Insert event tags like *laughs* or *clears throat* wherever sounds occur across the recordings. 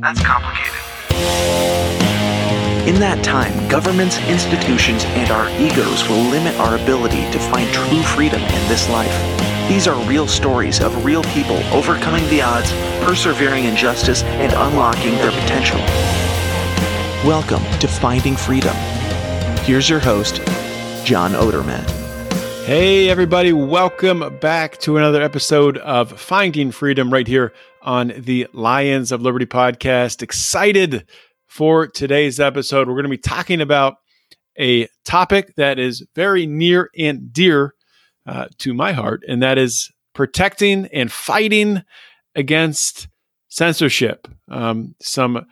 that's complicated. In that time, governments, institutions, and our egos will limit our ability to find true freedom in this life. These are real stories of real people overcoming the odds, persevering in justice, and unlocking their potential. Welcome to Finding Freedom. Here's your host, John Odermatt. Hey, everybody, welcome back to another episode of Finding Freedom right here on the Lions of Liberty podcast. Excited for today's episode. We're going to be talking about a topic that is very near and dear uh, to my heart, and that is protecting and fighting against censorship. Um, some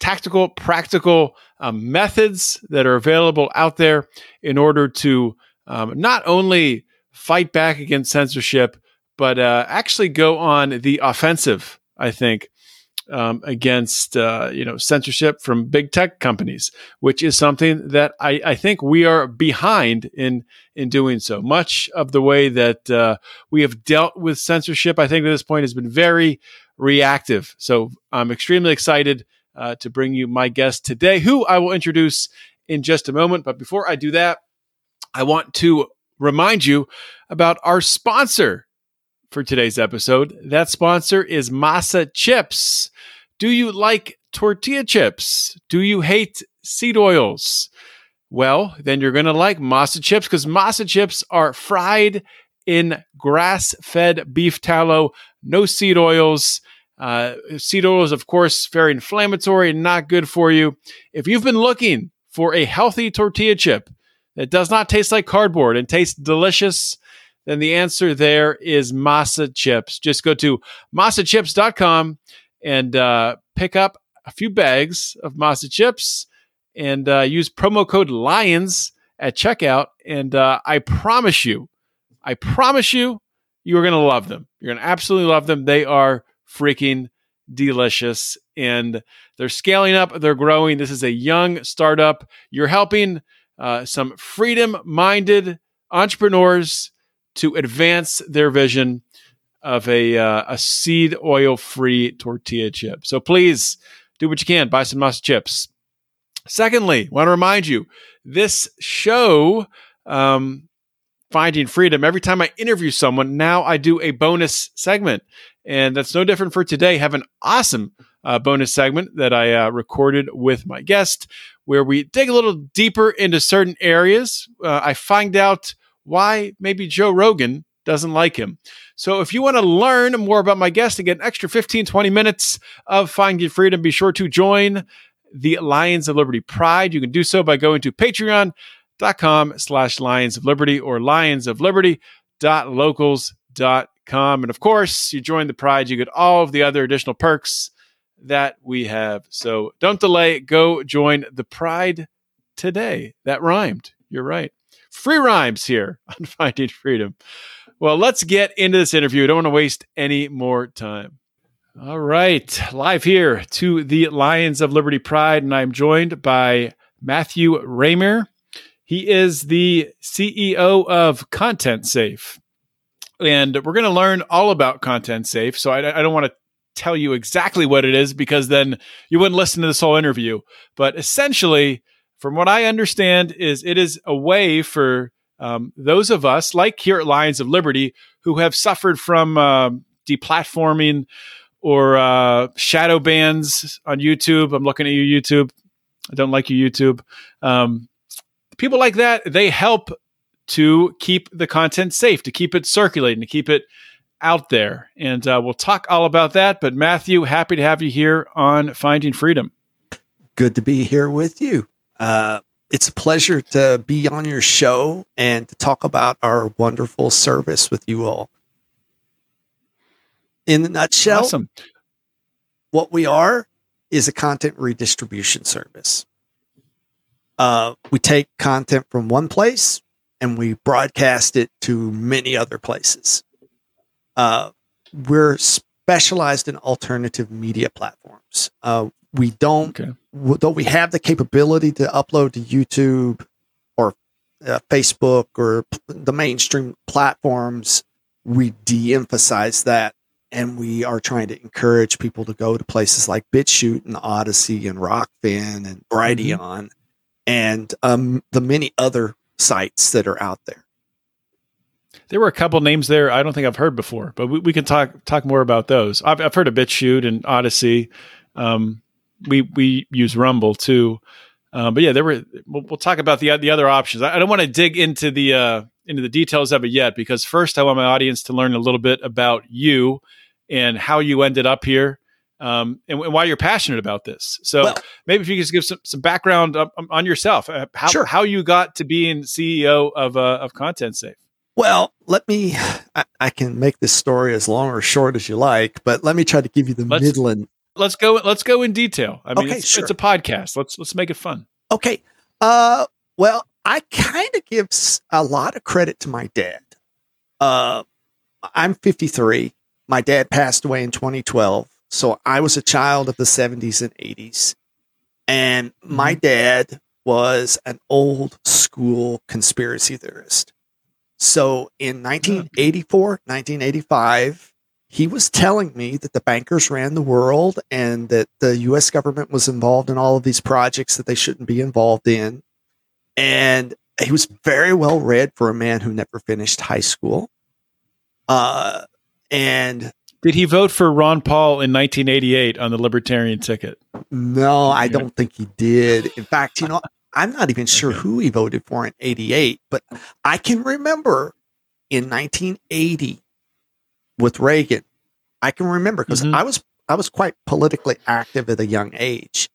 tactical, practical um, methods that are available out there in order to um, not only fight back against censorship, but uh, actually go on the offensive. I think um, against uh, you know censorship from big tech companies, which is something that I, I, think we are behind in in doing so. Much of the way that uh, we have dealt with censorship, I think at this point has been very reactive. So I'm extremely excited uh, to bring you my guest today, who I will introduce in just a moment. But before I do that, I want to remind you about our sponsor for today's episode. That sponsor is Masa Chips. Do you like tortilla chips? Do you hate seed oils? Well, then you're going to like Masa Chips because Masa Chips are fried in grass fed beef tallow, no seed oils. Uh, seed oils, of course, very inflammatory and not good for you. If you've been looking for a healthy tortilla chip that does not taste like cardboard and tastes delicious, then the answer there is Masa Chips. Just go to masachips.com and uh, pick up a few bags of Masa Chips and uh, use promo code LIONS at checkout. And uh, I promise you, I promise you, you are going to love them. You're going to absolutely love them. They are freaking delicious and they're scaling up, they're growing. This is a young startup. You're helping uh, some freedom minded entrepreneurs to advance their vision of a, uh, a seed oil free tortilla chip. So please do what you can, buy some Masa chips. Secondly, want to remind you this show, um, Finding Freedom, every time I interview someone, now I do a bonus segment. And that's no different for today. Have an awesome uh, bonus segment that I uh, recorded with my guest where we dig a little deeper into certain areas. Uh, I find out why maybe Joe Rogan doesn't like him. So if you want to learn more about my guest and get an extra 15, 20 minutes of Finding Freedom, be sure to join the Lions of Liberty Pride. You can do so by going to patreon.com slash Lions of Liberty or Lions of Liberty.locals.com. And of course, you join the Pride, you get all of the other additional perks that we have. So don't delay, go join the Pride today. That rhymed. You're right. Free rhymes here *laughs* on Finding Freedom. Well, let's get into this interview. I don't want to waste any more time. All right, live here to the Lions of Liberty Pride, and I'm joined by Matthew Raymer. He is the CEO of Content Safe. And we're going to learn all about Content Safe. So I, I don't want to tell you exactly what it is because then you wouldn't listen to this whole interview. But essentially, from what I understand, is it is a way for um, those of us, like here at Lions of Liberty, who have suffered from uh, deplatforming or uh, shadow bans on YouTube. I'm looking at you, YouTube. I don't like you, YouTube. Um, people like that, they help to keep the content safe, to keep it circulating, to keep it out there. And uh, we'll talk all about that. But Matthew, happy to have you here on Finding Freedom. Good to be here with you. Uh, it's a pleasure to be on your show and to talk about our wonderful service with you all. In a nutshell, awesome. what we are is a content redistribution service. Uh, we take content from one place and we broadcast it to many other places. Uh, we're specialized in alternative media platforms. Uh, we don't, Okay. w- though we have the capability to upload to YouTube or uh, Facebook or p- the mainstream platforms, we de emphasize that. And we are trying to encourage people to go to places like BitChute and Odysee and Rokfin and Brighteon and um, the many other sites that are out there. There were a couple names there I don't think I've heard before, but we, we can talk talk more about those. I've, I've heard of BitChute and Odysee. Um, we we use Rumble too, uh, but yeah, there were. We'll, we'll talk about the the other options. I, I don't want to dig into the uh, into the details of it yet because first I want my audience to learn a little bit about you and how you ended up here. Um, and, and why you're passionate about this. So Well- maybe if you could just give some, some background on, on yourself, uh, how, Sure. how you got to being CEO of uh, of Content Safe. Well, let me, I, I can make this story as long or short as you like, but let me try to give you the Let's- Midland. Let's go let's go in detail i mean Okay, it's, sure. it's a podcast let's let's make it fun Okay. Uh, well, I kind of give a lot of credit to my dad. Uh, I'm 53. My dad passed away in 2012. So I was a child of the 70s and 80s. And my dad was an old school conspiracy theorist. So in 1984, 1985, he was telling me that the bankers ran the world and that the US government was involved in all of these projects that they shouldn't be involved in. And he was very well read for a man who never finished high school. Uh, and did he vote for ron paul in 1988 on the libertarian ticket no, I don't think he did. In fact, you know, I'm not even *laughs* sure who he voted for in 88, but I can remember in 1980 with Reagan. I can remember because Mhm. I was I was quite politically active at a young age.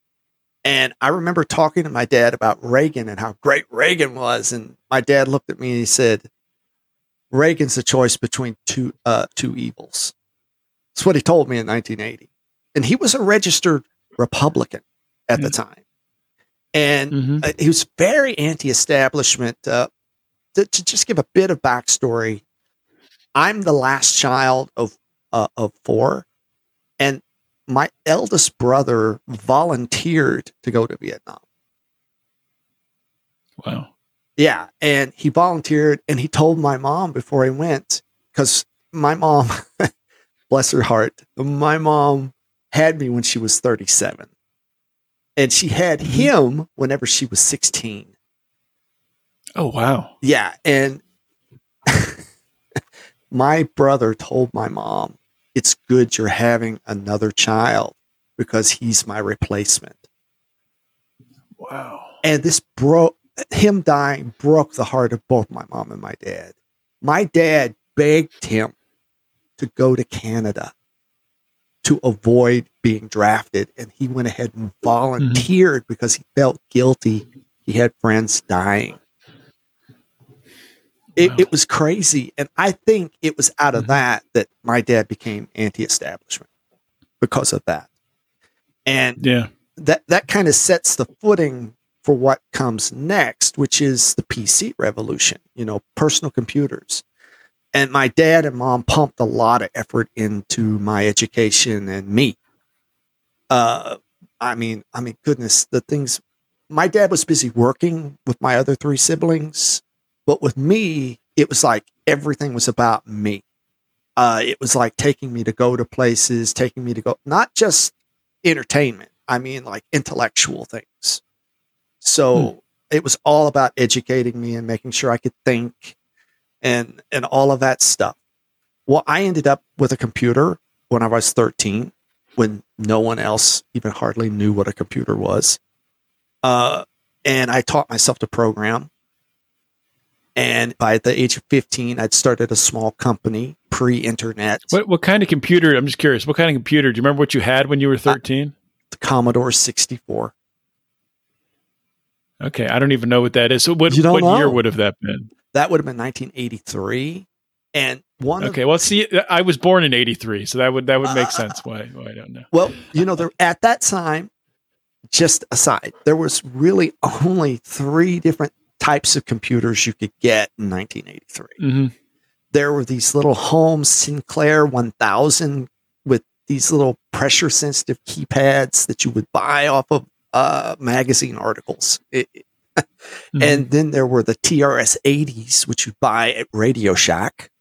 And I remember talking to my dad about Reagan and how great Reagan was. And my dad looked at me and he said, Reagan's the choice between two uh, two evils. That's what he told me in 1980. And he was a registered Republican at the time. And Mhm. uh, he was very anti-establishment. Uh, to, to just give a bit of backstory, I'm the last child of uh, of four, and my eldest brother volunteered to go to Vietnam. wow Yeah, and he volunteered, and he told my mom before he went because my mom, *laughs* bless her heart, my mom had me when she was 37, and she had him whenever she was 16. oh wow Yeah, and my brother told my mom, "It's good you're having another child because he's my replacement." wow And this broke him dying broke the heart of both my mom and my dad. My dad begged him to go to Canada to avoid being drafted, and he went ahead and mm-hmm. volunteered because he felt guilty. He had friends dying. It, Wow. it was crazy, and I think it was out of Mhm. that that my dad became anti-establishment because of that. And yeah that that kind of sets the footing for what comes next, which is the PC revolution, you know, personal computers. And my dad and mom pumped a lot of effort into my education and me. Uh, I mean, I mean, goodness, the things. My dad was busy working with my other three siblings, but with me, it was like everything was about me. Uh, it was like taking me to go to places, taking me to go, not just entertainment. I mean, like intellectual things. So it was all about educating me and making sure I could think and and all of that stuff. Well, I ended up with a computer when I was 13, when no one else even hardly knew what a computer was. Uh, and I taught myself to program. And by the age of 15, I'd started a small company pre-internet, what, what kind of computer i'm just curious what kind of computer do you remember what you had when you were 13 the Commodore 64. okay i don't even know what that is so what, what year would have that been That would have been 1983. And one Okay, of, well, see, I was born in '83, so that would that would make Uh, sense. Why? Why I don't know. well, you know, there at that time, just aside, there was really only three different types of computers you could get in 1983. hmm there were these little home Sinclair 1000 with these little pressure sensitive keypads that you would buy off of uh, magazine articles. It- *laughs* Mm-hmm. And then there were the TRS 80s, which you'd buy at Radio Shack.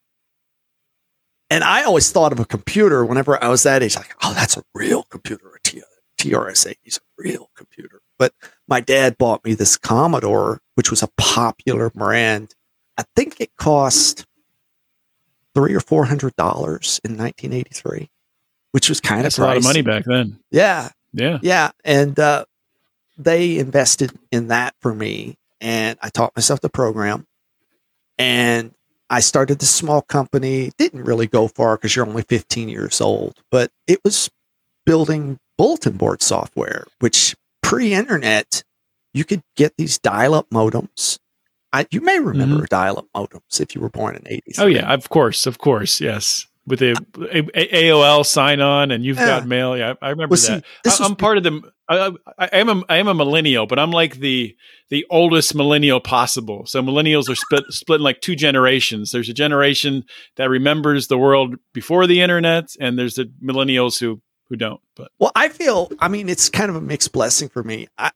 And I always thought of a computer whenever I was that age, like, oh, that's a real computer. a TRS 80 is a real computer. But my dad bought me this Commodore, which was a popular brand. I think it cost three or four hundred dollars in 1983, which was kind That's of a lot of money back then. Yeah, Yeah. yeah, and uh, they invested in that for me, and I taught myself to program, and I started this small company. Didn't really go far because you're only 15 years old, but it was building bulletin board software, which pre-internet you could get these dial-up modems. I, you may remember dial-up modems if you were born in the 80s. Mm-hmm. Oh yeah, of course, of course, yes. With the A- A- AOL sign on, and you've Yeah. got mail. Yeah, I remember Well, see, that. I, I'm part of the. I, I, I am a I am a millennial, but I'm like the the oldest millennial possible. So millennials are split split in like two generations. There's a generation that remembers the world before the internet, and there's the millennials who who don't. But Well, I feel, I mean, it's kind of a mixed blessing for me. I,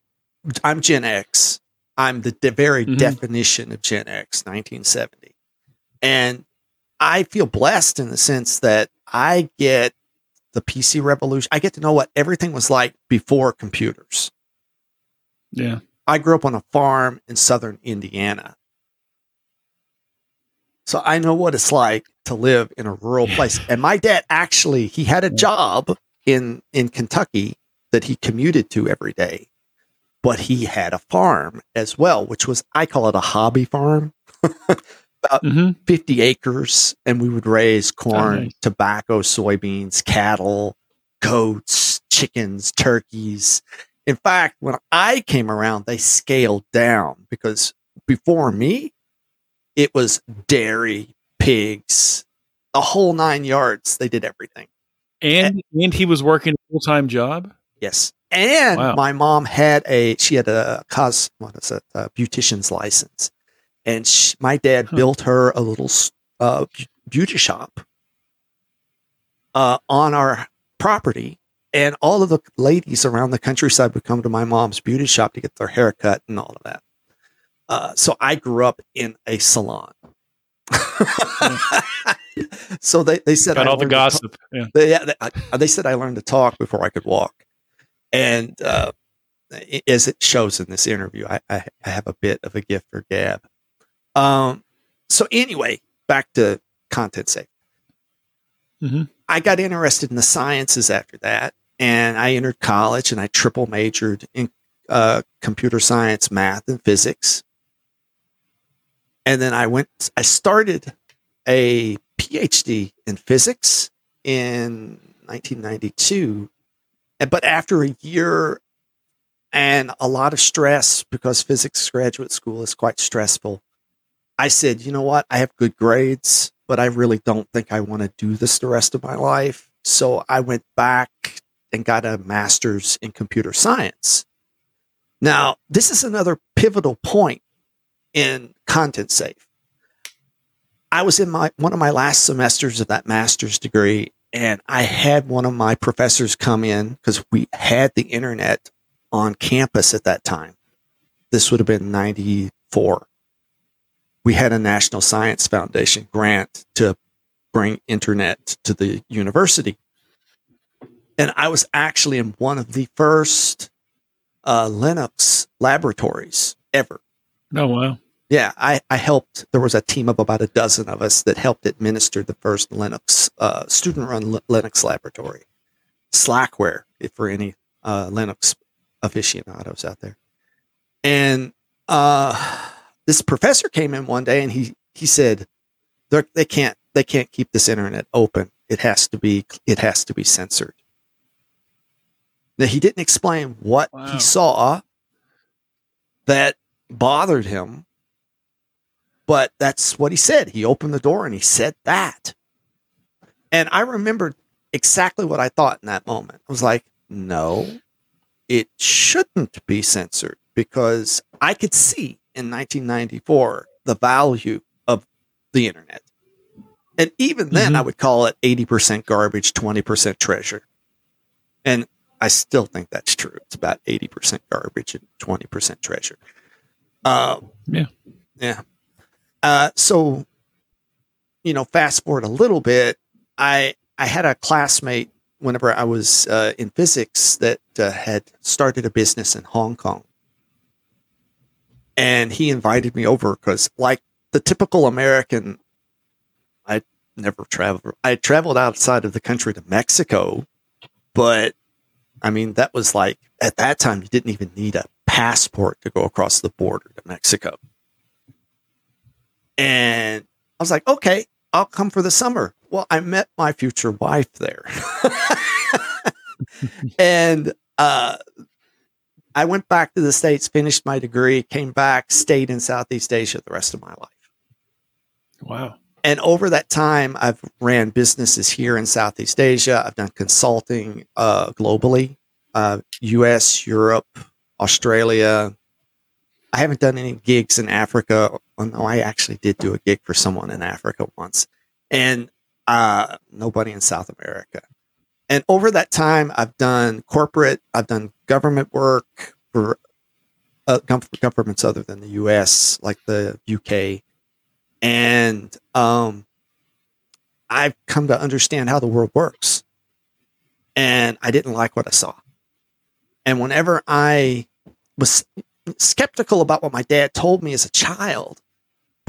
I'm Gen X. I'm the, de- very Mhm. definition of Gen X, 1970. And I feel blessed in the sense that I get the PC revolution. I get to know what everything was like before computers. yeah, I grew up on a farm in southern Indiana. So I know what it's like to live in a rural place. And my dad actually, he had a job in in Kentucky that he commuted to every day. But he had a farm as well, which was I call it a hobby farm. *laughs* hmm 50 acres and we would raise corn, nice. tobacco, soybeans, cattle, goats, chickens, turkeys. In fact, when I came around, they scaled down because before me, it was dairy, pigs, the whole nine yards. They did everything. And and he was working a full time job. Yes. And Wow. my mom had a, she had a cos, what is it, a beautician's license. And sh my dad Huh. built her a little uh, beauty shop uh, on our property. And all of the ladies around the countryside would come to my mom's beauty shop to get their hair cut and all of that. Uh, so I grew up in a salon. *laughs* *laughs* so they, they said Got I all the gossip. Yeah. they, yeah, they, I- they said I learned to talk before I could walk, and uh, as it shows in this interview, I, I, I have a bit of a gift for gab. Um, so anyway, back to content safe. Mhm. I got interested in the sciences after that, and I entered college and I triple majored in uh, computer science, math, and physics. And then I went. I started a PhD in physics in 1992. And- But after a year and a lot of stress, because physics graduate school is quite stressful, I said, you know what? I have good grades, but I really don't think I want to do this the rest of my life. So I went back and got a master's in computer science. Now, this is another pivotal point in content safe. I was in my one of my last semesters of that master's degree, and I had one of my professors come in because we had the internet on campus at that time. This would have been 94. We had a National Science Foundation grant to bring internet to the university. And I was actually in one of the first uh, Linux laboratories ever. Oh wow. Yeah, I, I helped. There was a team of about a dozen of us that helped administer the first Linux uh, student-run Linux laboratory, Slackware, if for any uh, Linux aficionados out there. And uh, this professor came in one day and he he said, "They're- "They can't they can't keep this internet open. It has to be it has to be censored." Now he didn't explain what Wow. he saw that bothered him but that's what he said. He opened the door and he said that. And I remembered exactly what I thought in that moment. I was like, no, it shouldn't be censored because I could see in 1994 the value of the internet. And even then, Mhm. I would call it 80% garbage, 20% treasure. And I still think that's true. It's about 80% garbage and 20% treasure. Uh, Yeah. Yeah. Uh, so, you know, fast forward a little bit, I, I had a classmate whenever I was uh, in physics that uh, had started a business in Hong Kong. And he invited me over because, like the typical American, I never traveled. I traveled outside of the country to Mexico, but I mean, that was like at that time, you didn't even need a passport to go across the border to Mexico. And I was like, okay, I'll come for the summer. Well, I met my future wife there. *laughs* and uh, I went back to the States, finished my degree, came back, stayed in Southeast Asia the rest of my life. Wow. And over that time, I've ran businesses here in Southeast Asia. I've done consulting uh, globally, uh, US, Europe, Australia. I haven't done any gigs in Africa. Oh, no, I actually did do a gig for someone in Africa once, and uh, nobody in South America. And over that time, I've done corporate, I've done government work for uh, governments other than the US, like the UK. And um, I've come to understand how the world works. And I didn't like what I saw. And whenever I was skeptical about what my dad told me as a child,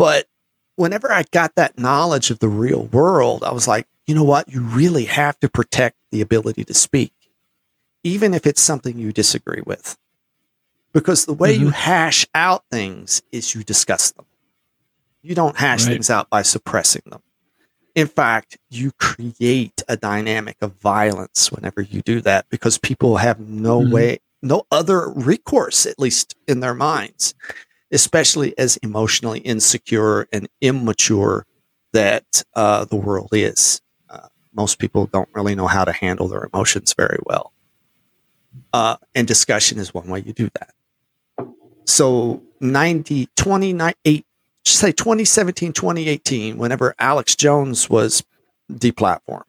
but whenever I got that knowledge of the real world, I was like, you know what? You really have to protect the ability to speak, even if it's something you disagree with. Because the way you hash out things is you discuss them. You don't hash Right. things out by suppressing them. In fact, you create a dynamic of violence whenever you do that because people have no Mhm. way, no other recourse, at least in their minds, especially as emotionally insecure and immature that uh, the world is. Uh, most people don't really know how to handle their emotions very well. Uh, and discussion is one way you do that. So 90, 29, say 2017, 2018, whenever Alex Jones was deplatformed,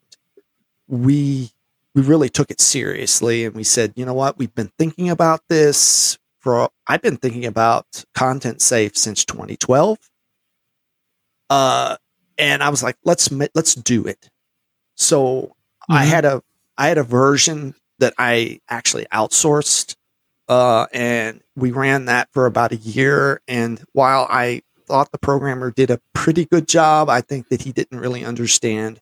we we really took it seriously and we said, you know what, we've been thinking about this for I've been thinking about content safe since 2012. Uh and I was like, let's let's do it. So I Mhm. had a I had a version that I actually outsourced uh, and we ran that for about a year. And while I thought the programmer did a pretty good job, I think that he didn't really understand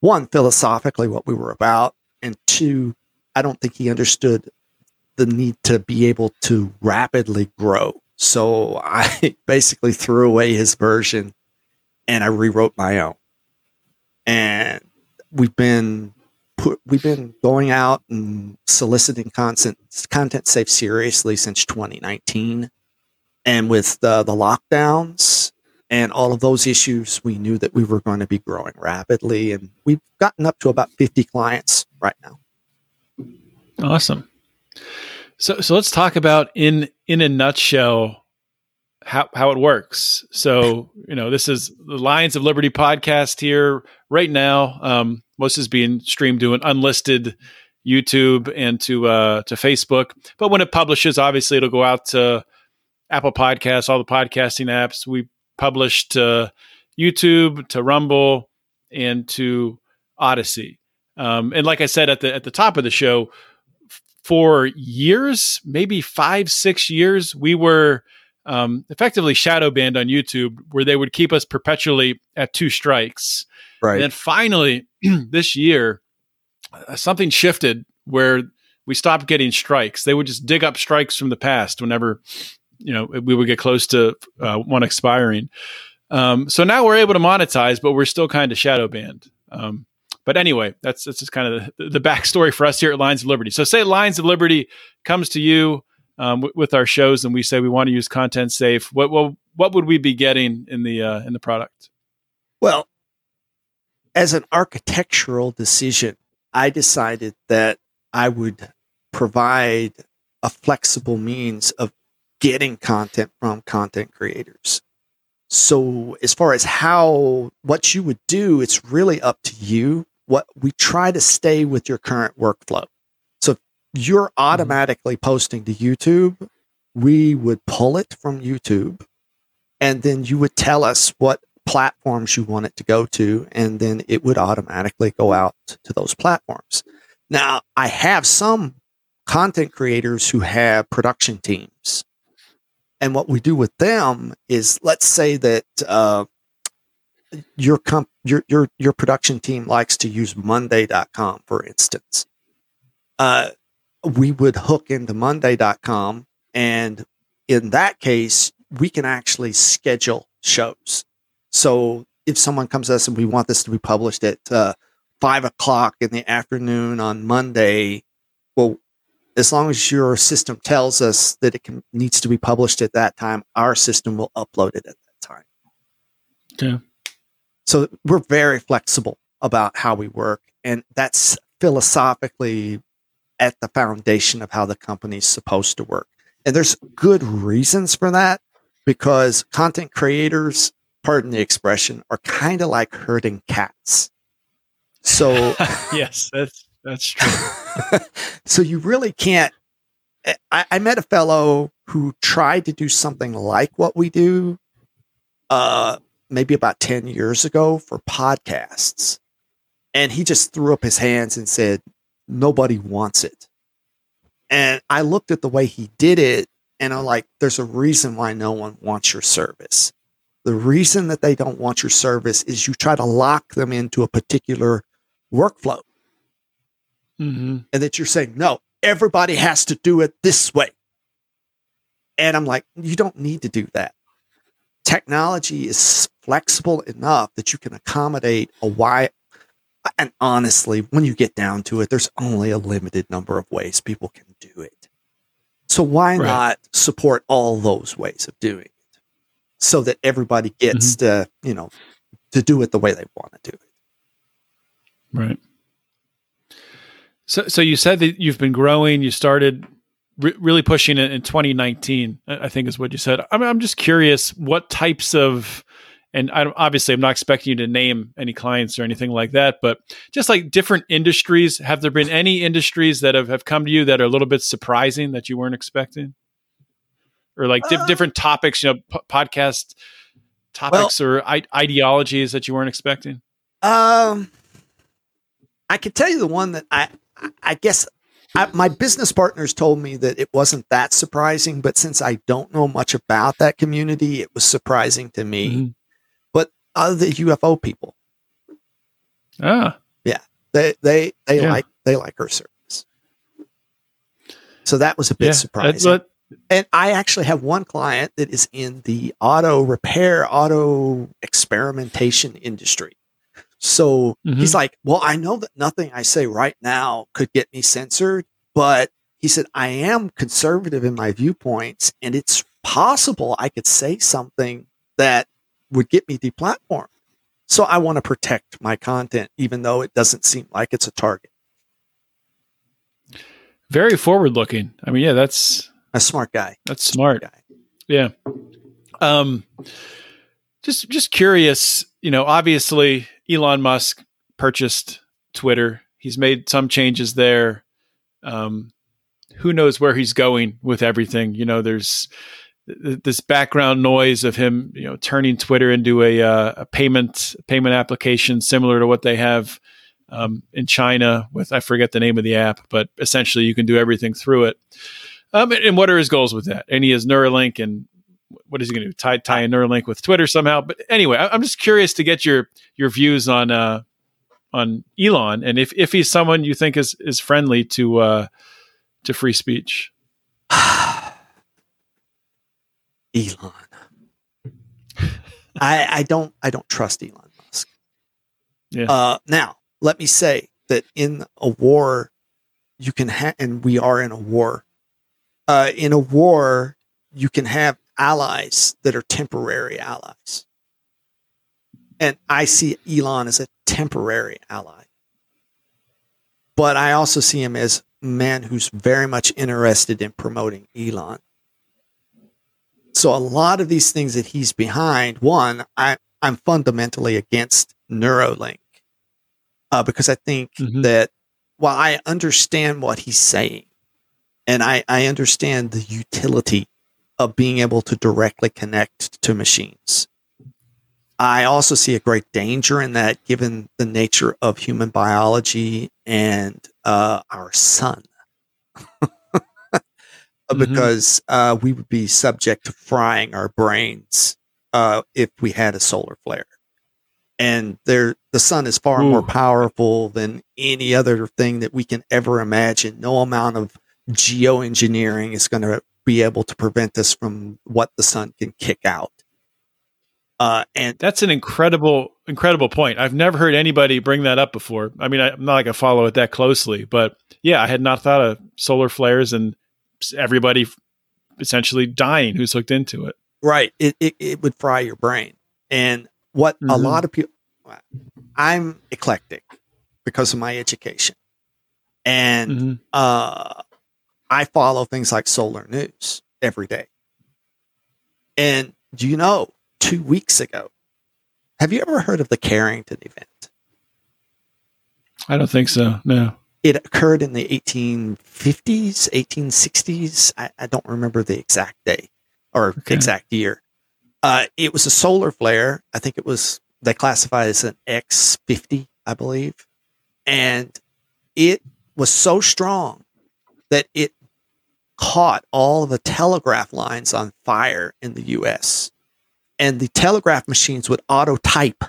one philosophically what we were about, and two, I don't think he understood the need to be able to rapidly grow. So I *laughs* basically threw away his version and I rewrote my own. And we've been put, we've been going out and soliciting content content safe seriously since 2019 and with the, the lockdowns and all of those issues we knew that we were going to be growing rapidly and we've gotten up to about 50 clients right now Awesome. So so let's talk about in in a nutshell how how it works. So, you know, this is the Lions of Liberty podcast here right now. Um most is being streamed to an unlisted YouTube and to uh to Facebook. But when it publishes, obviously it'll go out to Apple Podcasts, all the podcasting apps. We publish to YouTube, to Rumble, and to Odysee. Um, and like I said at the at the top of the show, for years, maybe five, six years, we were um, effectively shadow banned on YouTube, where they would keep us perpetually at two strikes. right And then finally, *clears throat* this year, uh, something shifted where we stopped getting strikes. They would just dig up strikes from the past whenever you know we would get close to uh, one expiring. Um, so now we're able to monetize, but we're still kind of shadow banned. Um, but anyway, that's that's just kind of the, the backstory for us here at Lions of Liberty. So say Lions of Liberty comes to you um, w- with our shows, and we say we want to use content safe. What, what what would we be getting in the uh, in the product? Well, as an architectural decision, I decided that I would provide a flexible means of getting content from content creators. So as far as how what you would do, it's really up to you. What we try to stay with your current workflow. So if you're mm-hmm. automatically posting to YouTube, we would pull it from YouTube and then you would tell us what platforms you want it to go to and then it would automatically go out to those platforms. Now, I have some content creators who have production teams and what we do with them is, let's say that uh, your comp- your your your production team likes to use Monday.com, for instance. Uh, we would hook into Monday.com, and in that case, we can actually schedule shows. So if someone comes to us and we want this to be published at uh, five o'clock in the afternoon on Monday, well, as long as your system tells us that it can, needs to be published at that time, our system will upload it at that time. Okay. So we're very flexible about how we work. And that's philosophically at the foundation of how the company's supposed to work. And there's good reasons for that because content creators, pardon the expression, are kind of like herding cats. So *laughs* yes, that's that's true. *laughs* so you really can't. I, I, met a fellow who tried to do something like what we do, uh, maybe about 10 years ago for podcasts. And he just threw up his hands and said, nobody wants it. And I looked at the way he did it and I'm like, there's a reason why no one wants your service. The reason that they don't want your service is you try to lock them into a particular workflow mm-hmm. and that you're saying, no, everybody has to do it this way. And I'm like, you don't need to do that. Technology is flexible enough that you can accommodate a wide, and honestly, when you get down to it, there's only a limited number of ways people can do it. So why right. not support all those ways of doing it so that everybody gets mm-hmm. to, you know, to do it the way they want to do it. Right. So, so you said that you've been growing. You started re- really pushing it in 2019. I think is what you said. I mean, I'm just curious what types of, and I obviously I'm not expecting you to name any clients or anything like that, but just like different industries. Have there been any industries that have, have come to you that are a little bit surprising that you weren't expecting, or like uh, different topics? You know, p- podcast topics well, or I- ideologies that you weren't expecting. Um. I could tell you the one that I I guess I, my business partners told me that it wasn't that surprising, but since I don't know much about that community, it was surprising to me. Mm-hmm. Other UFO people, ah, yeah, they they they yeah. like they like her service, so that was a bit yeah, surprising. and I actually have one client that is in the auto repair, auto experimentation industry. So mm-hmm. he's like, Well, I know that nothing I say right now could get me censored, but he said, I am conservative in my viewpoints, and it's possible I could say something that would get me deplatformed. So I want to protect my content, even though it doesn't seem like it's a target. Very forward looking. I mean, yeah, that's a smart guy. That's smart. smart guy. Yeah. Um, just just curious, you know, obviously Elon Musk purchased Twitter. He's made some changes there. Um, who knows where he's going with everything? You know, there's this background noise of him, you know, turning Twitter into a, uh, a payment payment application similar to what they have um, in China with I forget the name of the app, but essentially you can do everything through it. Um, and, and what are his goals with that? And he has Neuralink and what is he going to do? Tie tie a Neuralink with Twitter somehow? But anyway, I, am just curious to get your your views on uh, on Elon and if if he's someone you think is is friendly to uh, to free speech. *sighs* *sighs* Elon. I, I don't I don't trust Elon Musk. Yeah. Uh, now let me say that in a war, you can have, and we are in a war. Uh, in a war, you can have allies that are temporary allies. And I see Elon as a temporary ally. But I also see him as a man who's very much interested in promoting Elon. So a lot of these things that he's behind, one, I, I'm fundamentally against Neuralink uh, because I think mm-hmm. that while I understand what he's saying and I, I understand the utility of being able to directly connect to machines, I also see a great danger in that given the nature of human biology and uh, our sun. *laughs* Mm-hmm. because uh, we would be subject to frying our brains uh, if we had a solar flare. And there, the sun is far Ooh. more powerful than any other thing that we can ever imagine. No amount of geoengineering is going to be able to prevent us from what the sun can kick out. Uh, and that's an incredible, incredible point. I've never heard anybody bring that up before. I mean, I, am not like I follow it that closely, but yeah, I had not thought of solar flares and everybody essentially dying who's hooked into it. Right. It, it, it would fry your brain. And what mm-hmm. a lot of people, I'm eclectic because of my education. And mm-hmm. uh, I follow things like solar news every day. And do you know, two weeks ago, have you ever heard of the Carrington event? I don't think so. No it occurred in the 1850s, 1860s. I, I don't remember the exact day or okay. exact year. Uh, it was a solar flare. I think it was, they classified as an X50, I believe. And it was so strong that it caught all the telegraph lines on fire in the US. And the telegraph machines would auto type,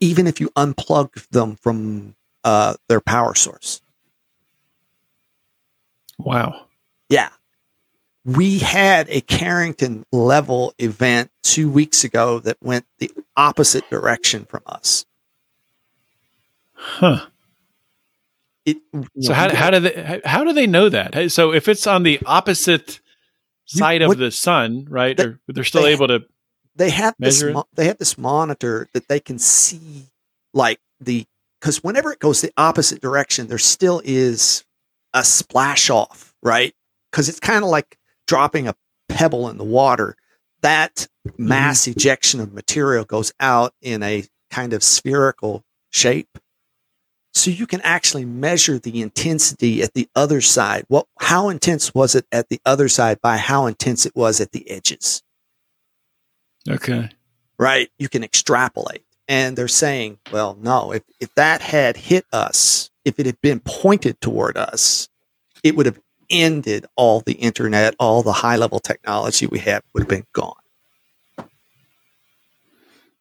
even if you unplugged them from uh, their power source. Wow. Yeah. We had a Carrington level event two weeks ago that went the opposite direction from us. Huh. It, so how, how do they how do they know that? So if it's on the opposite side you, what, of the sun, right? They, or they're still they, able to they have this mo- they have this monitor that they can see like the because whenever it goes the opposite direction, there still is a splash off, right? Because it's kind of like dropping a pebble in the water. That mass mm-hmm. ejection of material goes out in a kind of spherical shape. So you can actually measure the intensity at the other side. What, how intense was it at the other side by how intense it was at the edges? Okay. Right. You can extrapolate. And they're saying, well, no, if, if that had hit us, if it had been pointed toward us, it would have ended all the internet, all the high level technology we have would have been gone.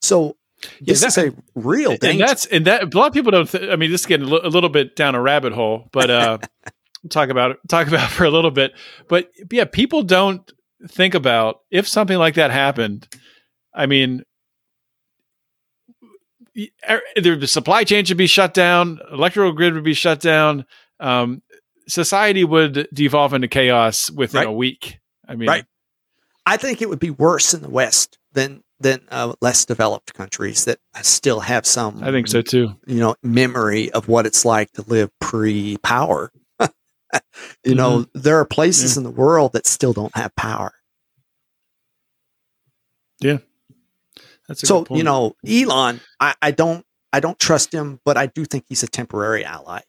So this yeah, that, is a real danger. And that's and that a lot of people don't. Th- I mean, this is getting a, l- a little bit down a rabbit hole, but uh, *laughs* talk about it. Talk about it for a little bit. But yeah, people don't think about if something like that happened. I mean, the supply chain should be shut down, electrical grid would be shut down. Um, society would devolve into chaos within right. a week. I mean, right. I think it would be worse in the West than than uh, less developed countries that still have some. I think so too. You know, memory of what it's like to live pre-power. *laughs* you mm-hmm. know, there are places yeah. in the world that still don't have power. Yeah, so you know, Elon, I, I don't I don't trust him, but I do think he's a temporary ally.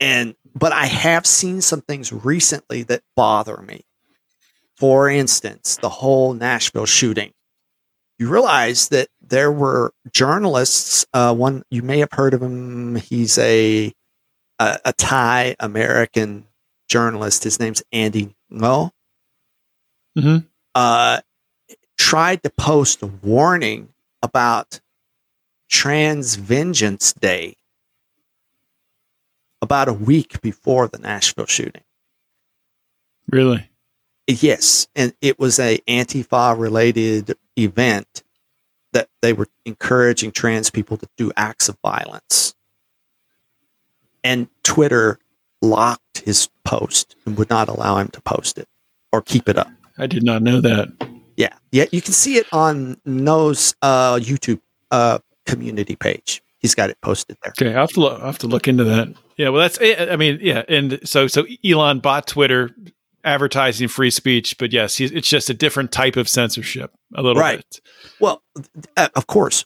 And but I have seen some things recently that bother me. For instance, the whole Nashville shooting. You realize that there were journalists. Uh, one you may have heard of him. He's a a, a Thai American journalist. His name's Andy Ngo. Mm-hmm. Uh, tried to post a warning about Trans Vengeance Day about a week before the Nashville shooting. Really? Yes, and it was a Antifa related event that they were encouraging trans people to do acts of violence. And Twitter locked his post and would not allow him to post it or keep it up. I did not know that. Yeah, yeah, you can see it on Ngo's uh, YouTube uh, community page. He's got it posted there. Okay, I have to look, I have to look into that. Yeah, well, that's I mean, yeah, and so so Elon bought Twitter, advertising free speech, but yes, it's just a different type of censorship, a little right. bit. Well, uh, of course,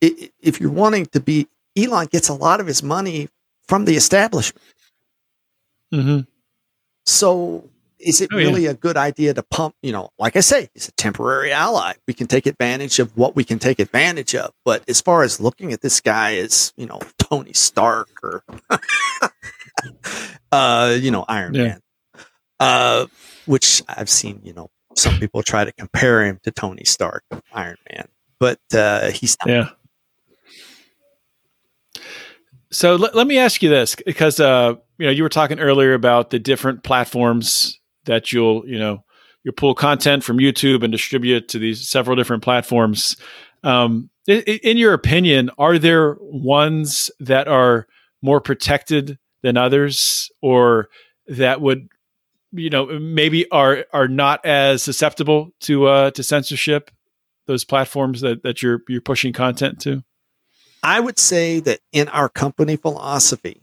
if you're wanting to be, Elon gets a lot of his money from the establishment. Mm-hmm. So is it oh, really yeah. a good idea to pump, you know, like I say, he's a temporary ally. We can take advantage of what we can take advantage of. But as far as looking at this guy as, you know, *laughs* Tony Stark or, *laughs* uh, you know, Iron yeah. Man, uh, which I've seen, you know, some people try to compare him to Tony Stark, Iron Man, but uh, he's not. Yeah. So let, let me ask you this because uh, you know you were talking earlier about the different platforms that you'll you know you pull content from YouTube and distribute to these several different platforms. Um, in, in your opinion, are there ones that are more protected than others, or that would you know maybe are are not as susceptible to uh, to censorship? Those platforms that that you're you're pushing content to. I would say that in our company philosophy,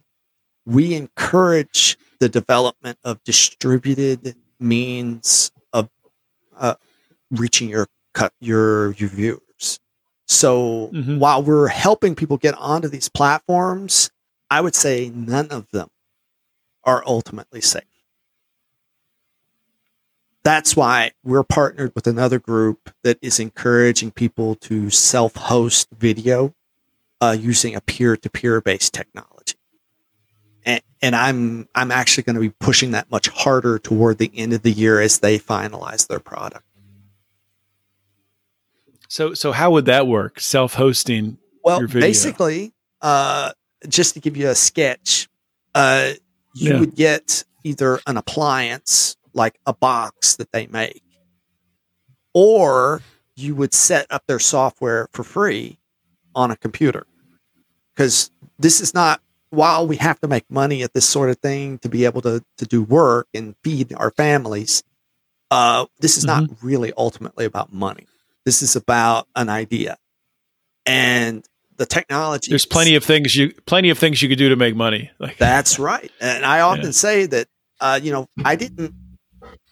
we encourage the development of distributed means of uh, reaching your cut your, your viewers. So mm-hmm. while we're helping people get onto these platforms, I would say none of them are ultimately safe. That's why we're partnered with another group that is encouraging people to self host video uh, using a peer-to-peer based technology. And, and I'm I'm actually going to be pushing that much harder toward the end of the year as they finalize their product. So so how would that work? Self-hosting. Well, basically, uh, just to give you a sketch, uh, you yeah. would get either an appliance like a box that they make, or you would set up their software for free on a computer. Because this is not, while we have to make money at this sort of thing to be able to, to do work and feed our families, uh, this is mm-hmm. not really ultimately about money. This is about an idea. And the technology. There's plenty of things you plenty of things you could do to make money. *laughs* Like that's right. And I often yeah. say that uh, you know I didn't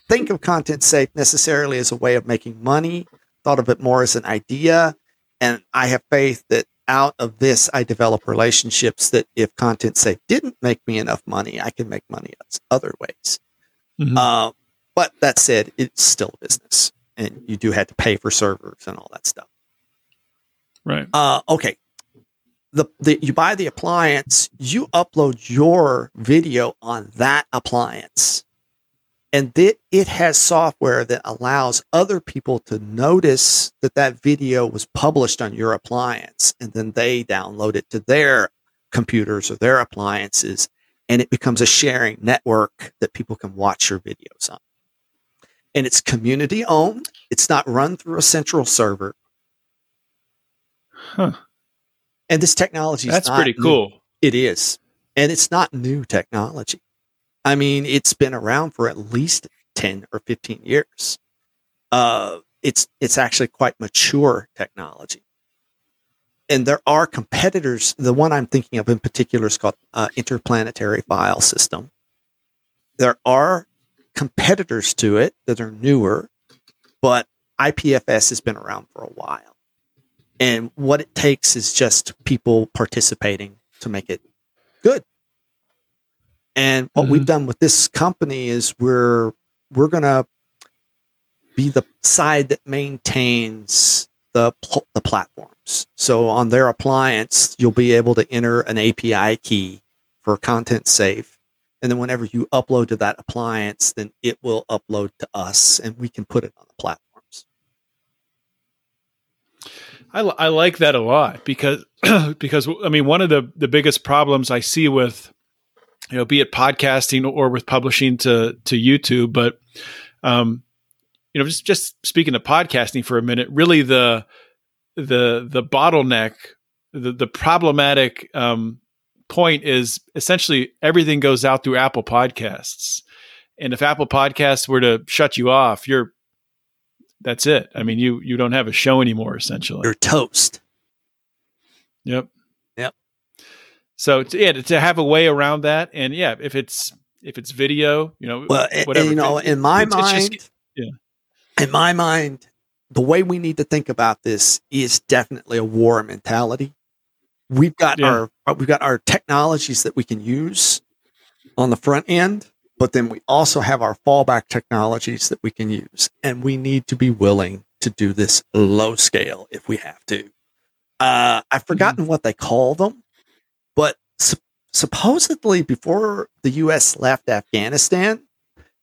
think of content safe necessarily as a way of making money. Thought of it more as an idea, and I have faith that out of this, I develop relationships that if content safe didn't make me enough money, I can make money other ways. Mm-hmm. Uh, but that said, it's still a business, and you do have to pay for servers and all that stuff. Right. Uh, okay. The, the you buy the appliance, you upload your video on that appliance and that it has software that allows other people to notice that that video was published on your appliance and then they download it to their computers or their appliances and it becomes a sharing network that people can watch your videos on. And it's community owned. It's not run through a central server. Huh. And this technology that's pretty cool. New. it is. And it's not new technology I mean, it's been around for at least 10 or 15 years. Uh, it's, it's actually quite mature technology. And there are competitors. The one I'm thinking of in particular is called uh, Interplanetary File System. There are competitors to it that are newer, but IPFS has been around for a while. And what it takes is just people participating to make it good. And what mm-hmm. we've done with this company is we're we're going to be the side that maintains the the platforms. So on their appliance, you'll be able to enter an API key for content safe. And then whenever you upload to that appliance, then it will upload to us and we can put it on the platforms. I, I like that a lot because *clears throat* because I mean one of the the biggest problems I see with you know, be it podcasting or with publishing to to YouTube. But um, you know, just just speaking of podcasting for a minute, really the the the bottleneck, the the problematic um, point is essentially everything goes out through Apple Podcasts. And if Apple Podcasts were to shut you off, you're that's it. I mean, you you don't have a show anymore essentially. You're toast. Yep. Yep. So to, yeah, to have a way around that, and yeah, if it's if it's video, you know, Well, and, you know, in my it's- it's just- mind, yeah. in my mind, the way we need to think about this is definitely a war mentality. We've got Yeah. our uh, we've got our technologies that we can use on the front end, but then we also have our fallback technologies that we can use, and we need to be willing to do this low scale if we have to. Uh, I've forgotten what they call them, but sup- supposedly before the U.S. left Afghanistan,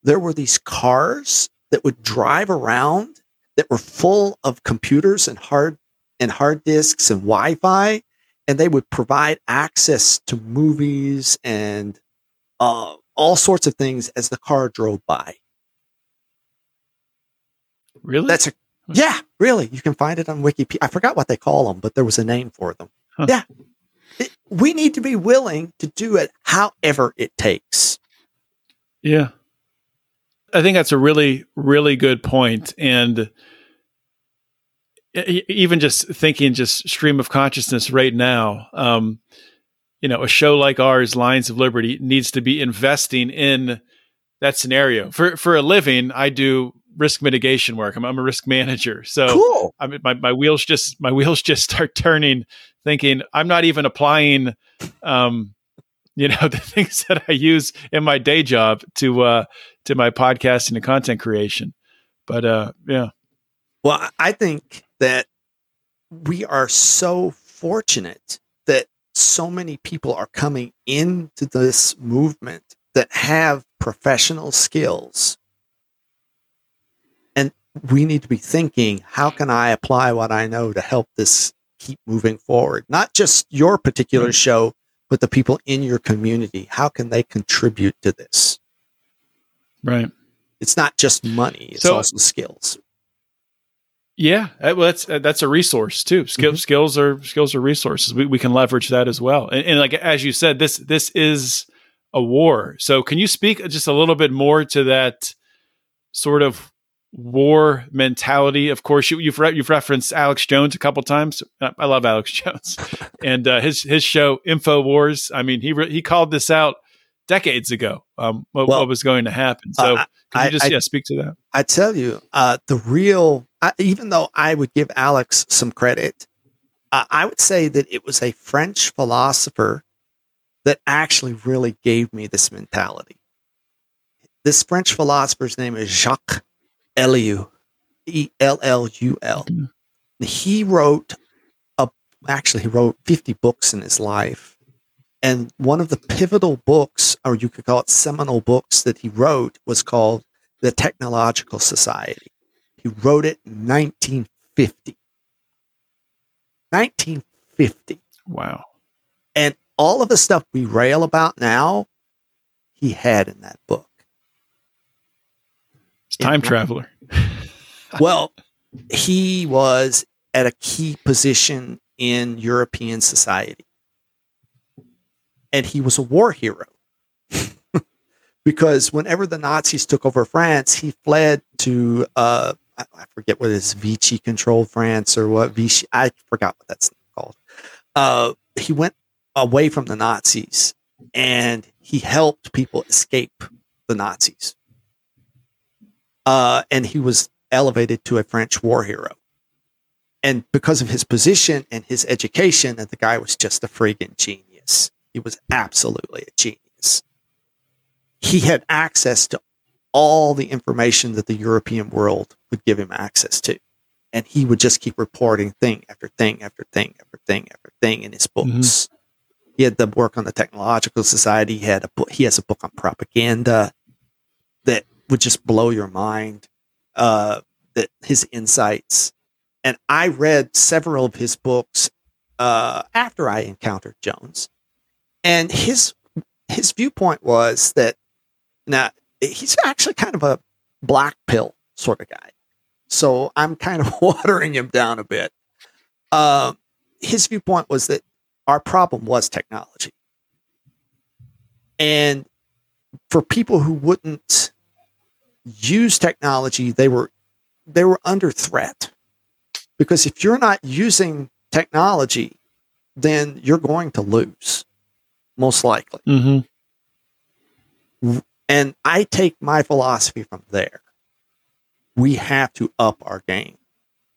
there were these cars that would drive around that were full of computers and hard and hard disks and Wi-Fi, and they would provide access to movies and uh, all sorts of things as the car drove by. really That's a yeah, really. You can find it on Wikipedia. I forgot what they call them, but there was a name for them. Huh. Yeah, we need to be willing to do it however it takes. Yeah. I think that's a really, really good point. And even just thinking, just stream of consciousness right now, um, you know, a show like ours, Lions of Liberty, needs to be investing in that scenario. For for a living, I do risk mitigation work. I'm, I'm a risk manager, so Cool. I mean, my, my wheels just my wheels just start turning, thinking I'm not even applying, um, you know, *laughs* the things that I use in my day job to uh, to my podcasting and content creation. But uh, yeah, Well, I- I think that we are so fortunate that so many people are coming into this movement that have professional skills. We need to be thinking, how can I apply what I know to help this keep moving forward? Not just your particular show, but the people in your community. How can they contribute to this? right. It's not just money, it's So- also skills. Yeah, uh, well, that's uh, that's a resource too. Skill, Mhm. Skills are skills are resources. We, we can leverage that as well. And, and like as you said, this this is a war. So can you speak just a little bit more to that sort of war mentality? Of course, you, you've re- you've referenced Alex Jones a couple times. I love Alex *laughs* Jones and uh, his his show Infowars. I mean, he re- he called this out decades ago. Um, what, Well, what was going to happen? So uh, can you just I- yeah speak to that? I tell you, uh, the real, I, even though I would give Alex some credit, uh, I would say that it was a French philosopher that actually really gave me this mentality. This French philosopher's name is Jacques Ellul, E L L U L. He wrote a, actually, he wrote 50 books in his life. And one of the pivotal books, or you could call it seminal books that he wrote, was called the Technological Society. He wrote it in 1950. 1950. Wow. And all of the stuff we rail about now, he had in that book. It's time traveler. *laughs* Well, he was at a key position in European society. And he was a war hero. *laughs* because whenever the Nazis took over France, he fled to, uh, I I forget what it is, Vichy controlled France or what, Vichy, I forgot what that's called. Uh, he went away from the Nazis and he helped people escape the Nazis. Uh, and he was elevated to a French war hero. And because of his position and his education, and the guy was just a friggin' genius. He was absolutely a genius. He had access to all the information that the European world would give him access to. And he would just keep reporting thing after thing after thing after thing after thing in his books. He had the work on the Technological Society. He had a book. He has a book on propaganda that would just blow your mind. Uh, that his insights, and I read several of his books uh, after I encountered Jones, and his his viewpoint was that now he's actually kind of a black pill sort of guy. So I'm kind of *laughs* watering him down a bit. Um, his viewpoint was that our problem was technology. And for people who wouldn't use technology, they were they were under threat because if you're not using technology, then you're going to lose, most likely. Mm-hmm. And I take my philosophy from there. We have to up our game.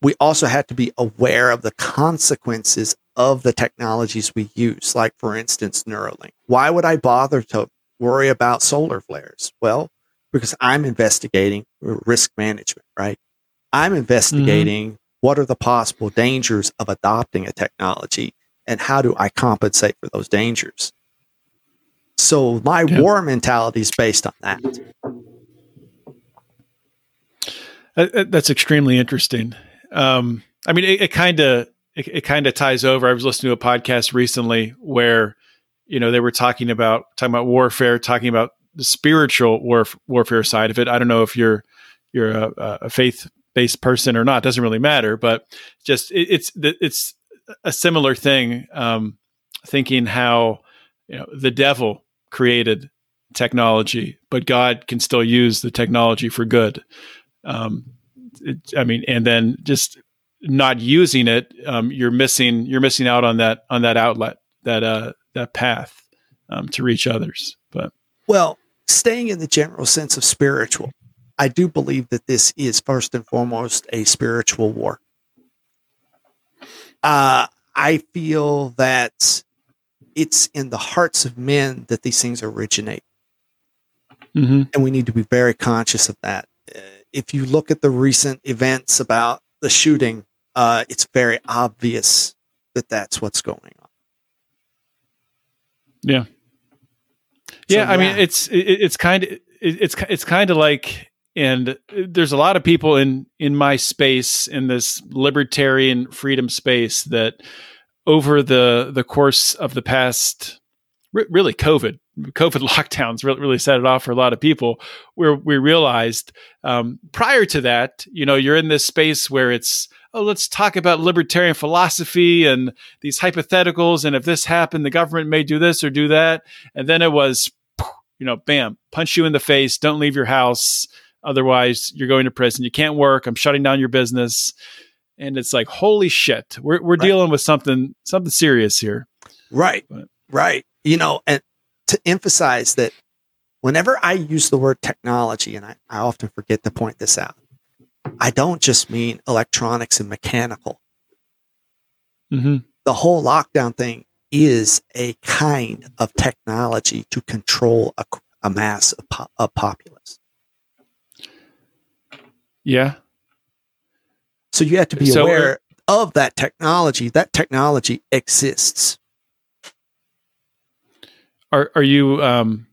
We also have to be aware of the consequences of the technologies we use, like, for instance, Neuralink. Why would I bother to worry about solar flares? Well, because I'm investigating risk management, right? I'm investigating mm-hmm. what are the possible dangers of adopting a technology and how do I compensate for those dangers? So my yeah. war mentality is based on that. That's extremely interesting. Um, I mean, it kind of it, it kind of ties over. I was listening to a podcast recently where you know they were talking about talking about warfare, talking about the spiritual warf- warfare side of it. I don't know if you're you're a, a faith based person or not. It doesn't really matter, but just it, it's it's a similar thing. Um, thinking how you know the devil created technology, but God can still use the technology for good. Um, it, I mean, and then just not using it, um, you're missing you're missing out on that on that outlet that uh, that path um, to reach others. But well, staying in the general sense of spiritual, I do believe that this is first and foremost a spiritual war. Uh, I feel that it's in the hearts of men that these things originate. Mm-hmm. And we need to be very conscious of that. Uh, if you look at the recent events about the shooting, uh, it's very obvious that that's what's going on. Yeah. Yeah, so, I mean, it's it, it's kind of it, it's it's kind of like, and there's a lot of people in in my space in this libertarian freedom space that over the the course of the past really COVID, COVID *laughs* lockdowns really, really set it off for a lot of people. Where we realized um, prior to that, you know, you're in this space where it's oh, let's talk about libertarian philosophy and these hypotheticals, and if this happened, the government may do this or do that, and then it was, you know, bam, punch you in the face, don't leave your house, otherwise you're going to prison. You can't work. I'm shutting down your business. And it's like, holy shit, we're, we're right. dealing with something, something serious here. Right. But, right you know, and to emphasize that whenever I use the word technology, and I, I often forget to point this out, I don't just mean electronics and mechanical. Mm-hmm. The whole lockdown thing is a kind of technology to control a, a mass of, po- of populace. Yeah. So you have to be so, aware uh, of that technology. That technology exists. Are are you um,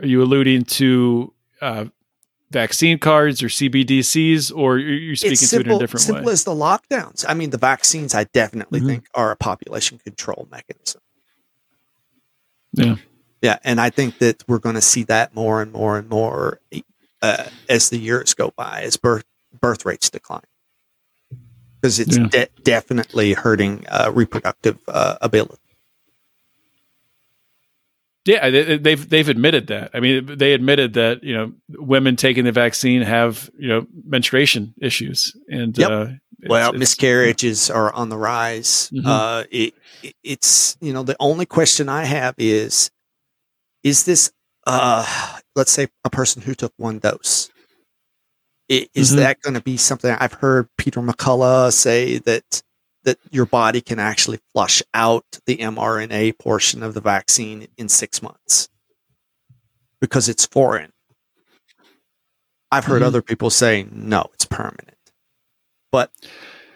are you alluding to uh, vaccine cards or CBDCs, or you're speaking simple, to it in a different simple way? Simple as the lockdowns. I mean, the vaccines, I definitely mm-hmm. think are a population control mechanism. Yeah, yeah, and I think that we're going to see that more and more and more uh, as the years go by, as birth birth rates decline, because it's yeah. de- definitely hurting uh, reproductive uh, ability. Yeah, they, they've they've admitted that. I mean, they admitted that you know women taking the vaccine have you know menstruation issues, and yep. uh, well, it's, miscarriages are on the rise. Mm-hmm. Uh, it, it, it's you know the only question I have is, is this uh, let's say a person who took one dose, is mm-hmm. that going to be something I've heard Peter McCullough say that that your body can actually flush out the mRNA portion of the vaccine in six months because it's foreign. I've heard mm-hmm. other people say no, it's permanent, but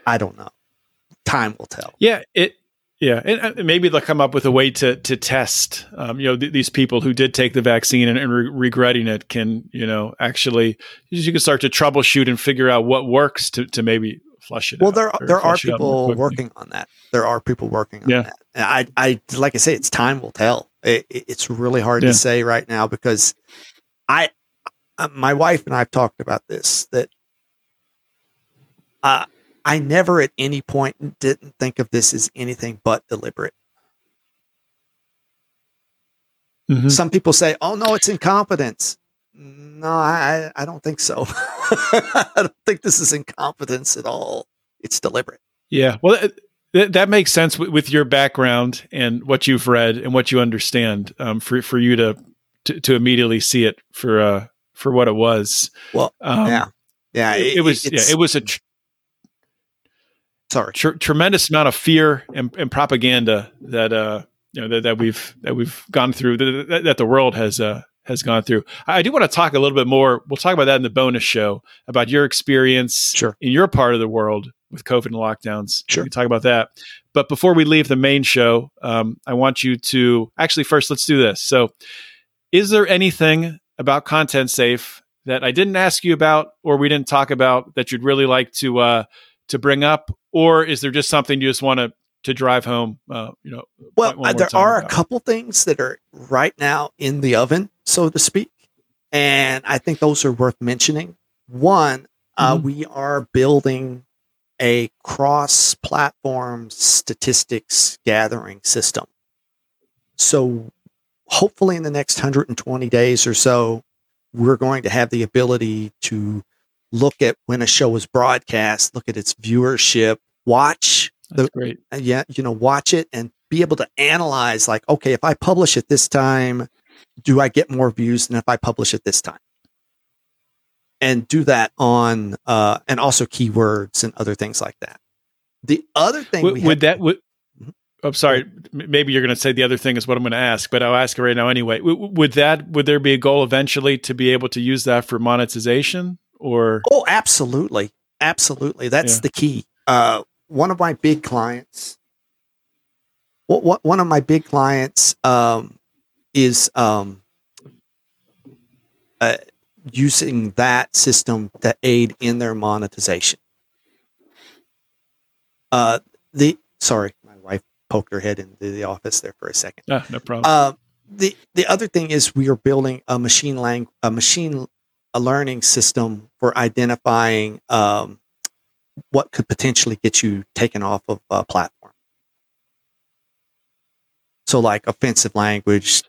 I don't know. Time will tell. Yeah, it. Yeah, and uh, maybe they'll come up with a way to to test. Um, you know, th- these people who did take the vaccine and, and re- regretting it can, you know, actually you can start to troubleshoot and figure out what works to to maybe flush it well there there are people working on that there are people working on yeah. that and i i like i say it's time will tell it, it's really hard yeah. to say right now because i uh, my wife and i've talked about this that uh, i never at any point didn't think of this as anything but deliberate mm-hmm. some people say oh no it's incompetence No, I I don't think so. *laughs* I don't think this is incompetence at all. It's deliberate. Yeah. Well, th- that makes sense with, with, your background and what you've read and what you understand. Um, for for you to, to, to immediately see it for uh for what it was. Well, um, yeah, yeah. It, it was yeah. It was a tr- sorry tr- tremendous amount of fear and, and propaganda that uh you know that, that we've that we've gone through that, that the world has uh has gone through. I do want to talk a little bit more. We'll talk about that in the bonus show about your experience sure. in your part of the world with COVID and lockdowns. Sure. We can talk about that. But before we leave the main show, um, I want you to actually first let's do this. So, is there anything about Content Safe that I didn't ask you about or we didn't talk about that you'd really like to uh, to bring up, or is there just something you just want to to drive home? Uh, you know, well, there are about? a couple things that are right now in the oven so to speak. And I think those are worth mentioning. One, uh, mm-hmm. we are building a cross platform statistics gathering system. So hopefully in the next 120 days or so, we're going to have the ability to look at when a show is broadcast, look at its viewership, watch That's the, great. Yeah, you know, watch it and be able to analyze like, okay, if I publish it this time, do I get more views than if I publish it this time? And do that on, uh, and also keywords and other things like that. The other thing would, would that would. Mm-hmm. I'm sorry. Maybe you're going to say the other thing is what I'm going to ask, but I'll ask it right now anyway. Would that would there be a goal eventually to be able to use that for monetization or? Oh, absolutely, absolutely. That's yeah. the key. Uh, one of my big clients, what, what one of my big clients um, is um, uh, using that system to aid in their monetization. Uh, the sorry, my wife poked her head into the office there for a second. Ah, no problem. Uh, the the other thing is we are building a machine lang a machine a learning system for identifying um, what could potentially get you taken off of a platform. So, like offensive language,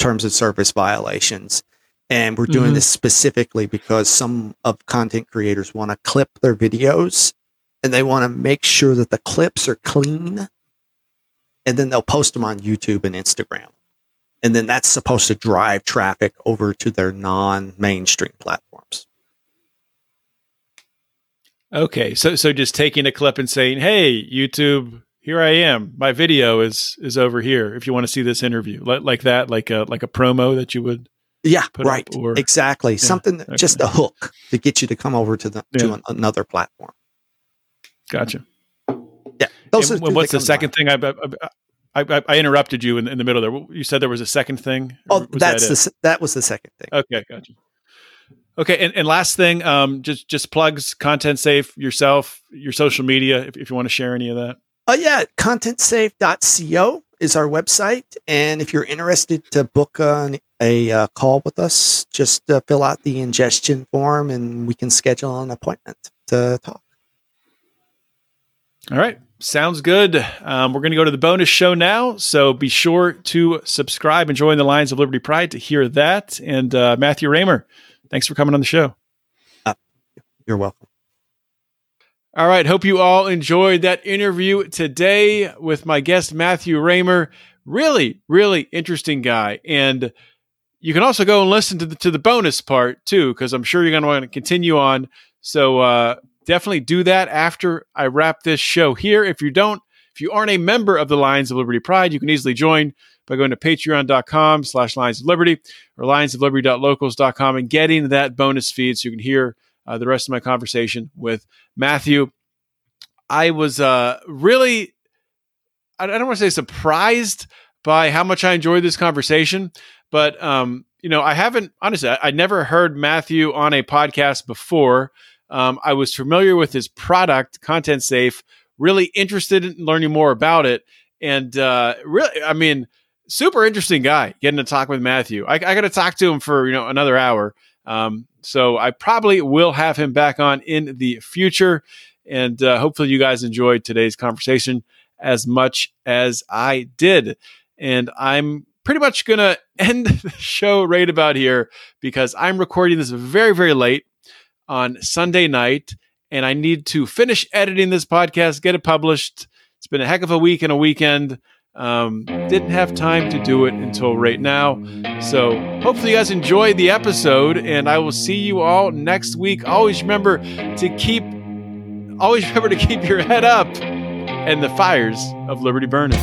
terms of service violations. And we're doing mm-hmm. this specifically because some of content creators want to clip their videos and they want to make sure that the clips are clean. And then they'll post them on YouTube and Instagram. And then that's supposed to drive traffic over to their non mainstream platforms. Okay. So, so just taking a clip and saying, Hey, YouTube, here I am. My video is is over here. If you want to see this interview, like, like that, like a like a promo that you would. Yeah, right. or, exactly. Yeah, Something okay. just a hook to get you to come over to the yeah. to an, another platform. Gotcha. Yeah. Those and, what's the second thing? I, I, I, I interrupted you in, in, the middle there. You said there was a second thing. Oh, that's that the that was the second thing. Okay, gotcha. Okay, and, and last thing, um, just just plugs, content safe yourself, your social media, if, if you want to share any of that. Oh, yeah. Contentsafe.co is our website. And if you're interested to book a, a uh, call with us, just uh, fill out the ingestion form and we can schedule an appointment to talk. All right. Sounds good. Um, we're going to go to the bonus show now. So be sure to subscribe and join the Lions of Liberty Pride to hear that. And uh, Matthew Raymer, thanks for coming on the show. Uh, you're welcome. All right. Hope you all enjoyed that interview today with my guest, Matthew Raymer. Really, really interesting guy. And you can also go and listen to the, to the bonus part too, because I'm sure you're going to want to continue on. So uh, definitely do that after I wrap this show here. If you don't, if you aren't a member of the Lions of Liberty Pride, you can easily join by going to patreon.com slash Lions of Liberty or lionsofliberty.locals.com and getting that bonus feed so you can hear uh, the rest of my conversation with Matthew. I was uh, really, I don't want to say surprised by how much I enjoyed this conversation, but um, you know, I haven't honestly, I, I, never heard Matthew on a podcast before. Um, I was familiar with his product, Content Safe, really interested in learning more about it, and uh, really, I mean, super interesting guy. Getting to talk with Matthew, I, I got to talk to him for you know another hour. Um, so I probably will have him back on in the future. And uh, hopefully, you guys enjoyed today's conversation as much as I did. And I'm pretty much going *laughs* to end the show right about here because I'm recording this very, very late on Sunday night and I need to finish editing this podcast, get it published. It's been a heck of a week and a weekend. Um, didn't have time to do it until right now. So hopefully you guys enjoyed the episode, and I will see you all next week. Always remember to keep, always *laughs* remember to keep your head up and the fires of liberty burning.